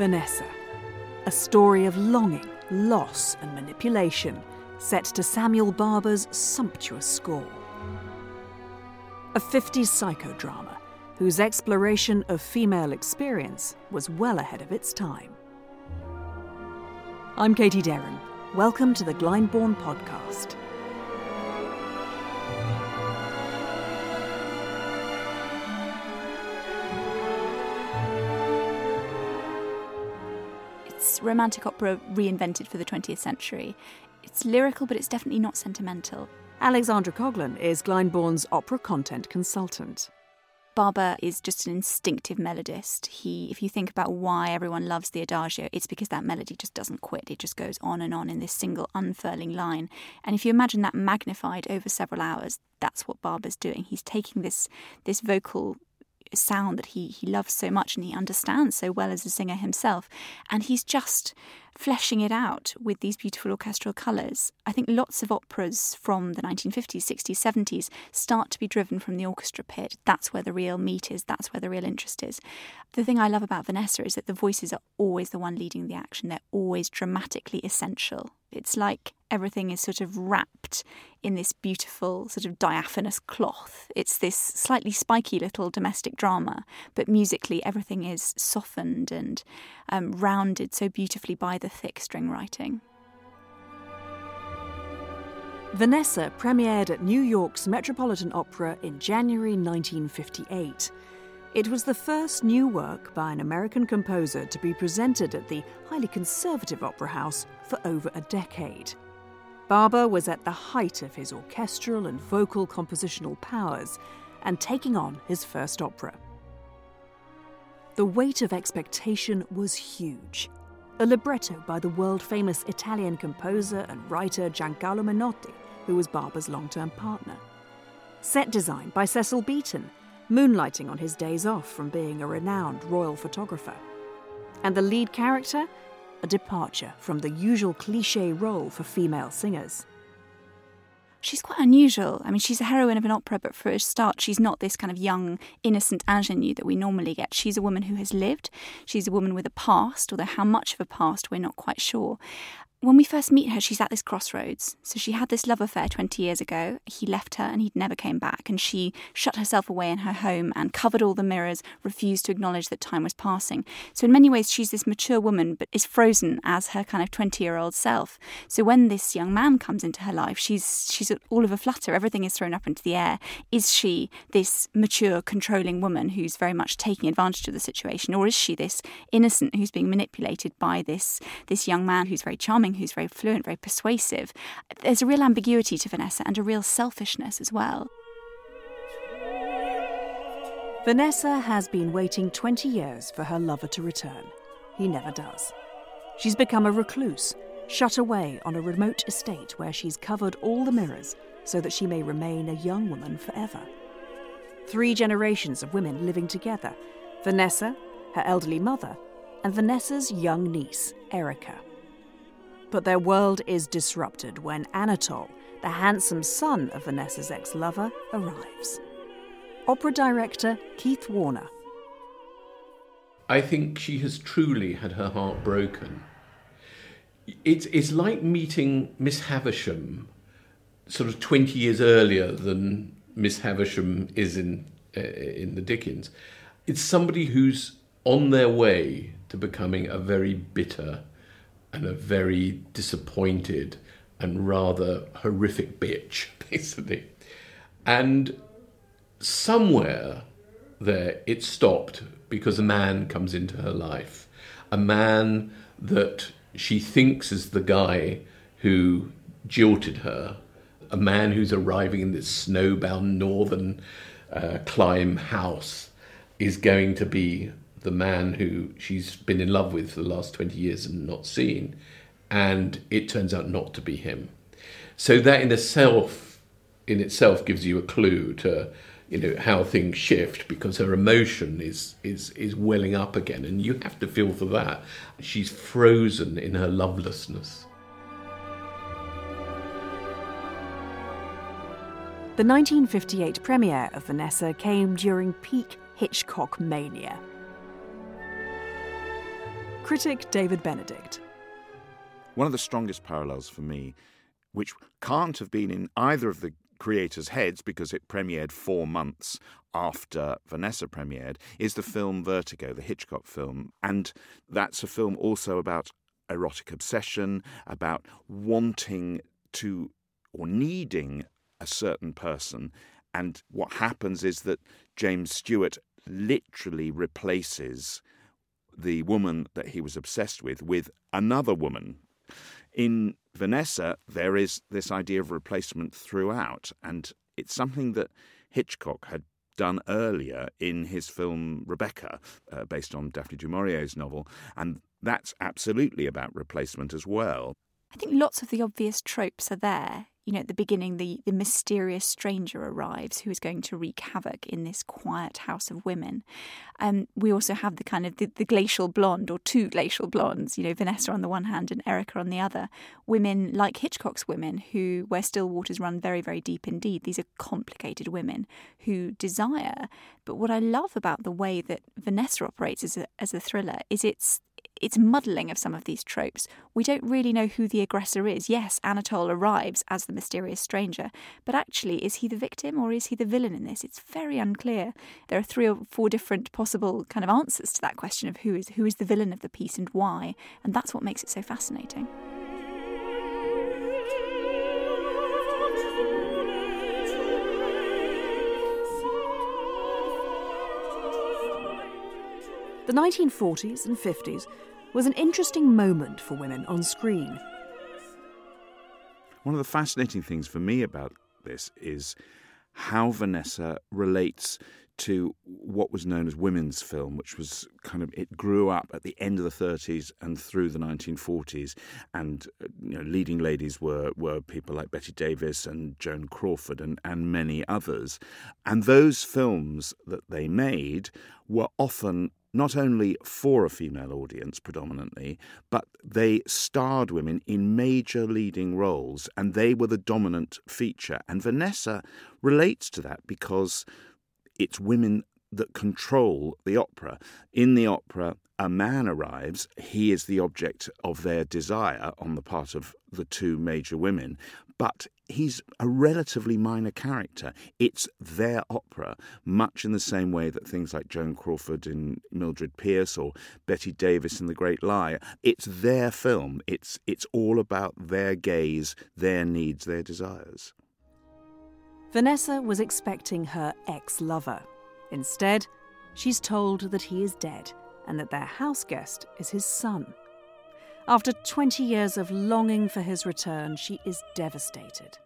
Vanessa, a story of longing, loss, and manipulation set to Samuel Barber's sumptuous score. A 50s psychodrama whose exploration of female experience was well ahead of its time. I'm Katie Derham. Welcome to the Glyndebourne podcast. Romantic opera reinvented for the 20th century. It's lyrical, but it's definitely not sentimental. Alexandra Coghlan is Glyndebourne's opera content consultant. Barber is just an instinctive melodist. He, if you think about why everyone loves the adagio, it's because that melody just doesn't quit. It just goes on and on in this single unfurling line. And if you imagine that magnified over several hours, that's what Barber's doing. He's taking this this vocal sound that he he loves so much and he understands so well as a singer himself, and he's just fleshing it out with these beautiful orchestral colours. I think lots of operas from the 1950s, 60s, 70s start to be driven from the orchestra pit. That's where the real meat is, that's where the real interest is. The thing I love about Vanessa is that the voices are always the one leading the action, they're always dramatically essential. It's like everything is sort of wrapped in this beautiful, sort of diaphanous cloth. It's this slightly spiky little domestic drama, but musically everything is softened and um, rounded so beautifully by the thick string writing. Vanessa premiered at New York's Metropolitan Opera in January 1958. It was the first new work by an American composer to be presented at the highly conservative opera house for over a decade. Barber was at the height of his orchestral and vocal compositional powers and taking on his first opera. The weight of expectation was huge. A libretto by the world famous Italian composer and writer Giancarlo Menotti, who was Barber's long term partner. Set design by Cecil Beaton, moonlighting on his days off from being a renowned royal photographer. And the lead character? A departure from the usual cliche role for female singers she's quite unusual. I mean, she's a heroine of an opera, but for a start, she's not this kind of young, innocent ingenue that we normally get. She's a woman who has lived. She's a woman with a past, although how much of a past, we're not quite sure when we first meet her, she's at this crossroads. So she had this love affair 20 years ago. He left her and he never came back. And she shut herself away in her home and covered all the mirrors, refused to acknowledge that time was passing. So, in many ways, she's this mature woman, but is frozen as her kind of 20 year old self. So, when this young man comes into her life, she's, she's all of a flutter. Everything is thrown up into the air. Is she this mature, controlling woman who's very much taking advantage of the situation? Or is she this innocent who's being manipulated by this, this young man who's very charming? Who's very fluent, very persuasive. There's a real ambiguity to Vanessa and a real selfishness as well. Vanessa has been waiting 20 years for her lover to return. He never does. She's become a recluse, shut away on a remote estate where she's covered all the mirrors so that she may remain a young woman forever. Three generations of women living together Vanessa, her elderly mother, and Vanessa's young niece, Erika. But their world is disrupted when Anatol, the handsome son of Vanessa's ex lover, arrives. Opera director Keith Warner. I think she has truly had her heart broken. It's, it's like meeting Miss Havisham sort of 20 years earlier than Miss Havisham is in, uh, in the Dickens. It's somebody who's on their way to becoming a very bitter and a very disappointed and rather horrific bitch, basically. And somewhere there it stopped because a man comes into her life. A man that she thinks is the guy who jilted her. A man who's arriving in this snowbound northern uh, clime house is going to be the man who she's been in love with for the last 20 years and not seen, and it turns out not to be him. So that in itself, in itself gives you a clue to you know how things shift because her emotion is is is welling up again and you have to feel for that. She's frozen in her lovelessness. The 1958 premiere of Vanessa came during peak Hitchcock mania Critic David Benedict. One of the strongest parallels for me, which can't have been in either of the creators' heads because it premiered four months after Vanessa premiered, is the film Vertigo, the Hitchcock film. And that's a film also about erotic obsession, about wanting to or needing a certain person. And what happens is that James Stewart literally replaces the woman that he was obsessed with with another woman. In Vanessa, there is this idea of replacement throughout, and it's something that Hitchcock had done earlier in his film Rebecca, uh, based on Daphne du Maurier's novel, and that's absolutely about replacement as well. I think lots of the obvious tropes are there you know, at the beginning, the, the mysterious stranger arrives who is going to wreak havoc in this quiet house of women. Um, we also have the kind of the, the, glacial blonde or two glacial blondes, you know, Vanessa on the one hand and Erika on the other. Women like Hitchcock's women who, where still waters run very, very deep indeed. These are complicated women who desire. But what I love about the way that Vanessa operates as a, as a thriller is it's it's muddling of some of these tropes. We don't really know who the aggressor is. Yes, Anatol arrives as the mysterious stranger, but actually, is he the victim or is he the villain in this? It's very unclear. There are three or four different possible kind of answers to that question of who is who is the villain of the piece and why, and that's what makes it so fascinating. The 1940s and 50s was an interesting moment for women on screen. One of the fascinating things for me about this is how Vanessa relates to what was known as women's film, which was kind of it grew up at the end of the 30s and through the 1940s, and you know, leading ladies were were people like Bette Davis and Joan Crawford and and many others, and those films that they made were often not only for a female audience predominantly, but they starred women in major leading roles and they were the dominant feature. And Vanessa relates to that because it's women that control the opera. In the opera, a man arrives, he is the object of their desire on the part of the two major women, but he's a relatively minor character. It's their opera, much in the same way that things like Joan Crawford in Mildred Pierce or Bette Davis in The Great Lie, it's their film. It's it's all about their gaze, their needs, their desires. Vanessa was expecting her ex-lover. Instead, she's told that he is dead and that their house guest is his son. After 20 years of longing for his return, she is devastated.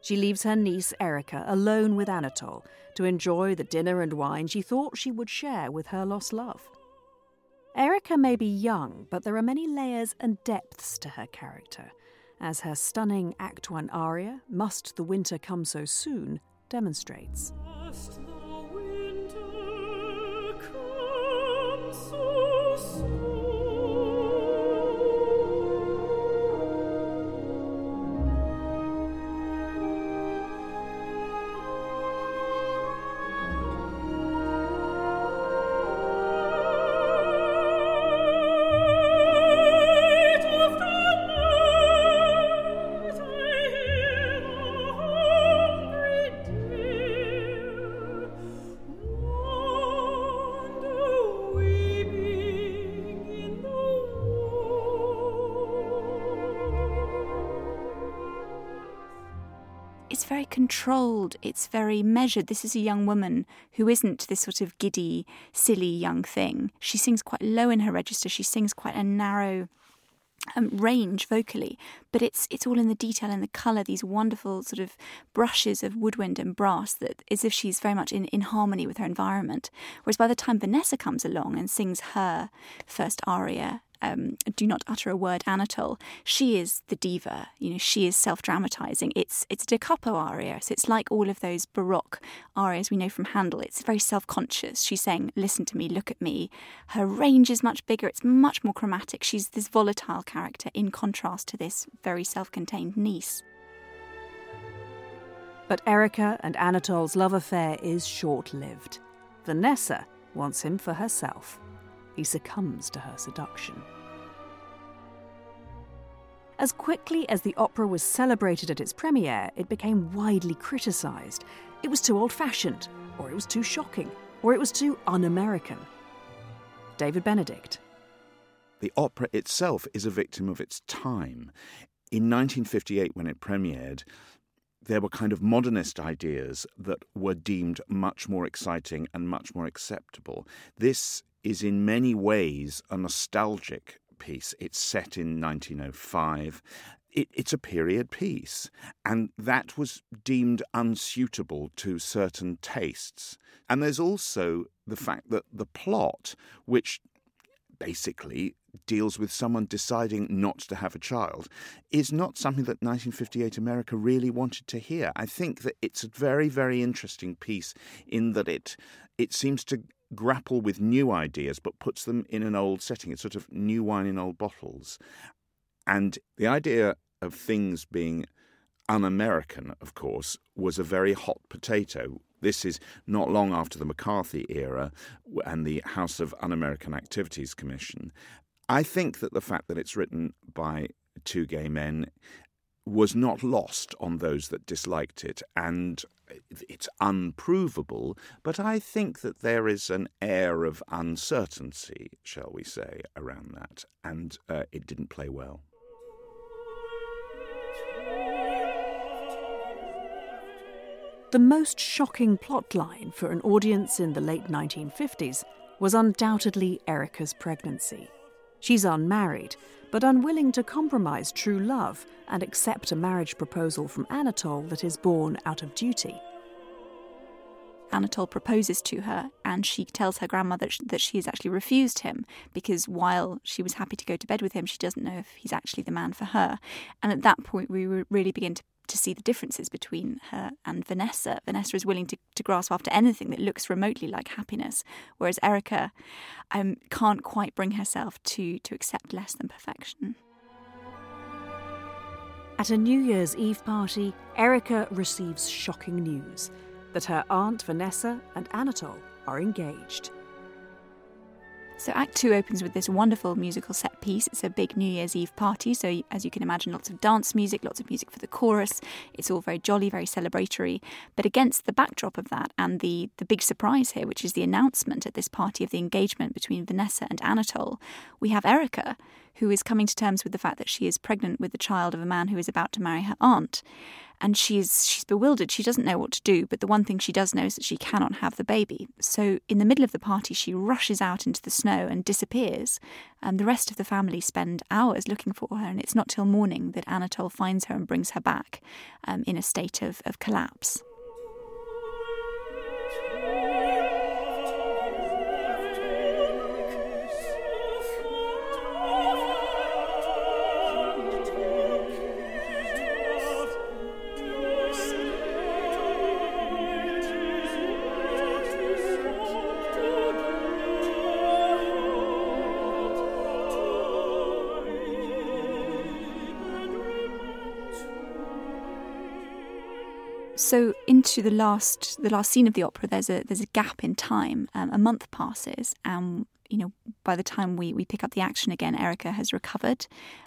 She leaves her niece Erika alone with Anatol to enjoy the dinner and wine she thought she would share with her lost love. Erika may be young, but there are many layers and depths to her character, as her stunning Act One aria, Must the Winter Come So Soon, demonstrates. Controlled, it's very measured. This is a young woman who isn't this sort of giddy, silly young thing. She sings quite low in her register, she sings quite a narrow um, range vocally, but it's it's all in the detail and the color. These wonderful sort of brushes of woodwind and brass that as if she's very much in, in harmony with her environment. Whereas by the time Vanessa comes along and sings her first aria, um, do not utter a word Anatol, she is the diva. You know, she is self-dramatizing. It's it's a da capo aria, so it's like all of those Baroque arias we know from Handel. It's very self-conscious. She's saying, "Listen to me, look at me." Her range is much bigger. It's much more chromatic. She's this volatile character in contrast to this very self-contained niece. But Erika and Anatol's love affair is short-lived. Vanessa wants him for herself. He succumbs to her seduction. As quickly as the opera was celebrated at its premiere, it became widely criticised. It was too old fashioned, or it was too shocking, or it was too un American. David Benedict. The opera itself is a victim of its time. In 1958, when it premiered, there were kind of modernist ideas that were deemed much more exciting and much more acceptable. This is in many ways a nostalgic piece. It's set in 1905. It, it's a period piece, and that was deemed unsuitable to certain tastes. And there's also the fact that the plot, which basically deals with someone deciding not to have a child is not something that 1958 America really wanted to hear. I think that it's a very, very interesting piece in that it it seems to grapple with new ideas but puts them in an old setting. It's sort of new wine in old bottles. And the idea of things being un American, of course, was a very hot potato. This is not long after the McCarthy era and the House of Un American Activities Commission. I think that the fact that it's written by two gay men was not lost on those that disliked it, and it's unprovable, but I think that there is an air of uncertainty, shall we say, around that, and uh, it didn't play well. The most shocking plotline for an audience in the late 1950s was undoubtedly Erika's pregnancy. She's unmarried, but unwilling to compromise true love and accept a marriage proposal from Anatol that is born out of duty. Anatol proposes to her, and she tells her grandmother that she has actually refused him because while she was happy to go to bed with him, she doesn't know if he's actually the man for her. And at that point, we really begin to to see the differences between her and Vanessa. Vanessa is willing to, to grasp after anything that looks remotely like happiness, whereas Erika um, can't quite bring herself to, to accept less than perfection. At a New Year's Eve party, Erika receives shocking news that her aunt Vanessa and Anatol are engaged. So, Act Two opens with this wonderful musical set piece. It's a big New Year's Eve party, so as you can imagine, lots of dance music, lots of music for the chorus. It's all very jolly, very celebratory. But against the backdrop of that, and the, the big surprise here, which is the announcement at this party of the engagement between Vanessa and Anatol, we have Erika, who is coming to terms with the fact that she is pregnant with the child of a man who is about to marry her aunt and she's she's bewildered. She doesn't know what to do, but the one thing she does know is that she cannot have the baby. So in the middle of the party, she rushes out into the snow and disappears. And the rest of the family spend hours looking for her, and it's not till morning that Anatol finds her and brings her back um, in a state of, of collapse. So into the last the last scene of the opera, there's a there's a gap in time. Um, a month passes, and you know by the time we, we pick up the action again, Erika has recovered.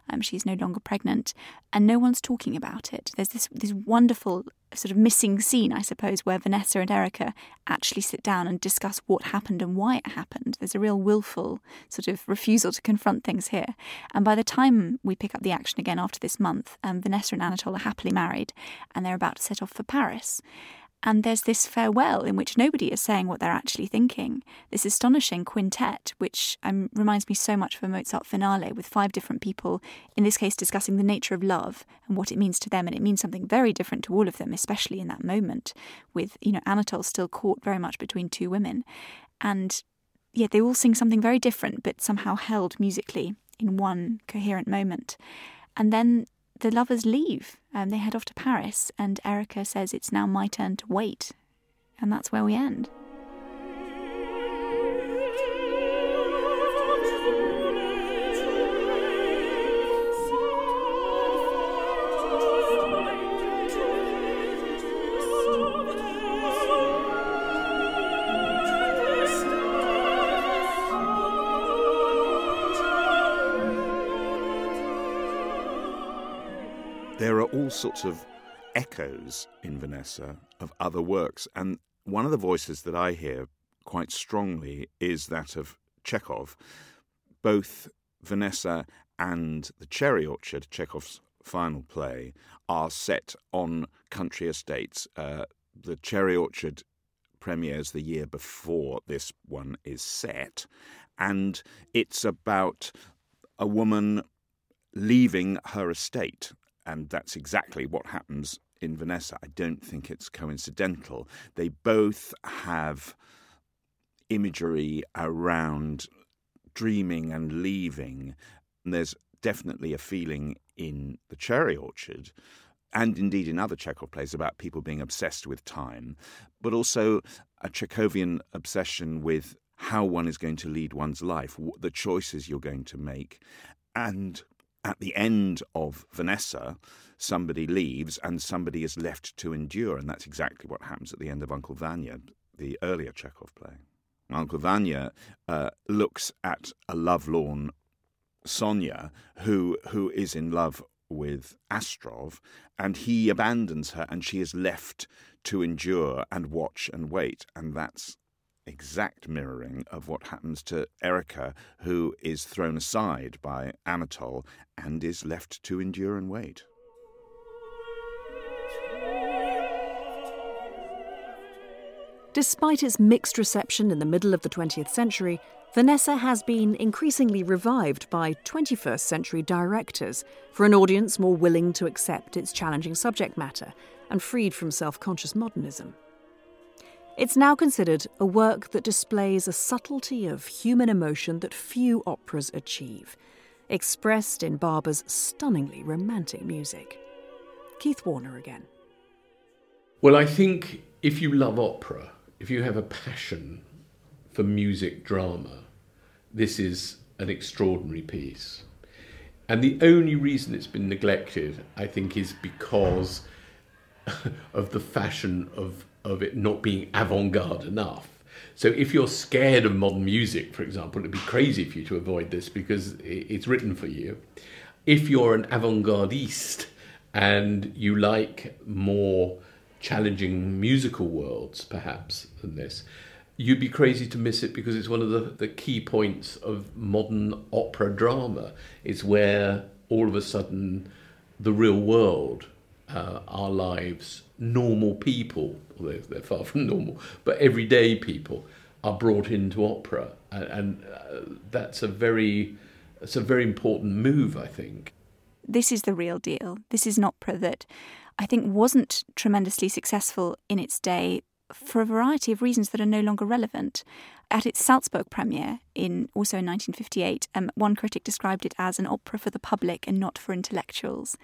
Um, she's no longer pregnant, and no one's talking about it. There's this this wonderful sort of missing scene, I suppose, where Vanessa and Erika actually sit down and discuss what happened and why it happened. There's a real willful sort of refusal to confront things here. And by the time we pick up the action again after this month, um, Vanessa and Anatol are happily married and they're about to set off for Paris. And there's this farewell in which nobody is saying what they're actually thinking. This astonishing quintet, which um, reminds me so much of a Mozart finale with five different people, in this case discussing the nature of love and what it means to them. And it means something very different to all of them, especially in that moment, with, you know, Anatol still caught very much between two women. And yet they all sing something very different, but somehow held musically in one coherent moment. And then the lovers leave. Um, they head off to Paris, and Erika says it's now my turn to wait. And that's where we end. Sorts of echoes in Vanessa of other works. And one of the voices that I hear quite strongly is that of Chekhov. Both Vanessa and The Cherry Orchard, Chekhov's final play, are set on country estates. Uh, the Cherry Orchard premieres the year before this one is set, and it's about a woman leaving her estate. And that's exactly what happens in Vanessa. I don't think it's coincidental. They both have imagery around dreaming and leaving. And there's definitely a feeling in The Cherry Orchard and indeed in other Chekhov plays about people being obsessed with time, but also a Chekhovian obsession with how one is going to lead one's life, the choices you're going to make. And at the end of Vanessa, somebody leaves and somebody is left to endure. And that's exactly what happens at the end of Uncle Vanya, the earlier Chekhov play. Uncle Vanya uh, looks at a lovelorn Sonia who who is in love with Astrov, and he abandons her, and she is left to endure and watch and wait, and that's exact mirroring of what happens to Erika, who is thrown aside by Anatol and is left to endure and wait. Despite its mixed reception in the middle of the 20th century, Vanessa has been increasingly revived by 21st century directors for an audience more willing to accept its challenging subject matter and freed from self conscious modernism. It's now considered a work that displays a subtlety of human emotion that few operas achieve, expressed in Barber's stunningly romantic music. Keith Warner again. Well, I think if you love opera, if you have a passion for music drama, this is an extraordinary piece. And the only reason it's been neglected, I think, is because of the fashion of, of it not being avant garde enough. So if you're scared of modern music, for example, it'd be crazy for you to avoid this because it's written for you. If you're an avant gardiste and you like more challenging musical worlds, perhaps, than this, you'd be crazy to miss it because it's one of the, the key points of modern opera drama. It's where all of a sudden the real world, uh, our lives, normal people, they're, they're, far from normal, but everyday people are brought into opera. And, and uh, that's a very, it's a very important move, I think. This is the real deal. This is an opera that I think wasn't tremendously successful in its day for a variety of reasons that are no longer relevant. At its Salzburg premiere in also in 1958, um, one critic described it as an opera for the public and not for intellectuals.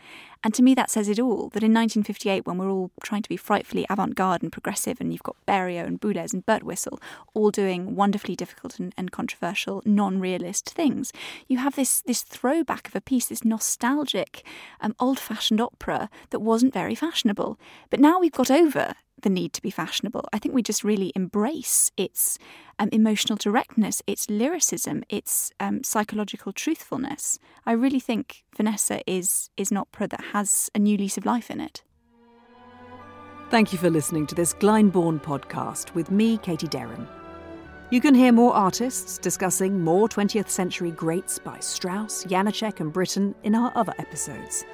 And to me, that says it all. That in 1958, when we're all trying to be frightfully avant-garde and progressive, and you've got Berio and Boulez and Birtwistle all doing wonderfully difficult and, and controversial, non-realist things, you have this this throwback of a piece, this nostalgic, um, old-fashioned opera that wasn't very fashionable. But now we've got over the need to be fashionable. I think we just really embrace its um, emotional directness, its lyricism, its um, psychological truthfulness. I really think Vanessa is is an opera that has a new lease of life in it. Thank you for listening to this Glyndebourne podcast with me, Katie Derham. You can hear more artists discussing more 20th century greats by Strauss, Janacek, and Britten in our other episodes.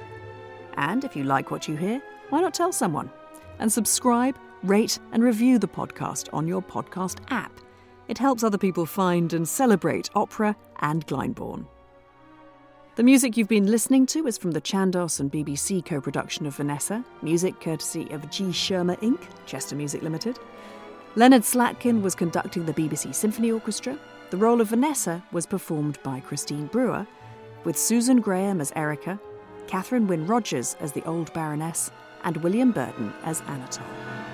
And if you like what you hear, why not tell someone? And subscribe, rate, and review the podcast on your podcast app. It helps other people find and celebrate opera and Glyndebourne. The music you've been listening to is from the Chandos and BBC co production of Vanessa, music courtesy of G. Schirmer Inc., Chester Music Limited. Leonard Slatkin was conducting the BBC Symphony Orchestra. The role of Vanessa was performed by Christine Brewer, with Susan Graham as Erika, Catherine Wyn Rogers as the old Baroness, and William Burden as Anatol.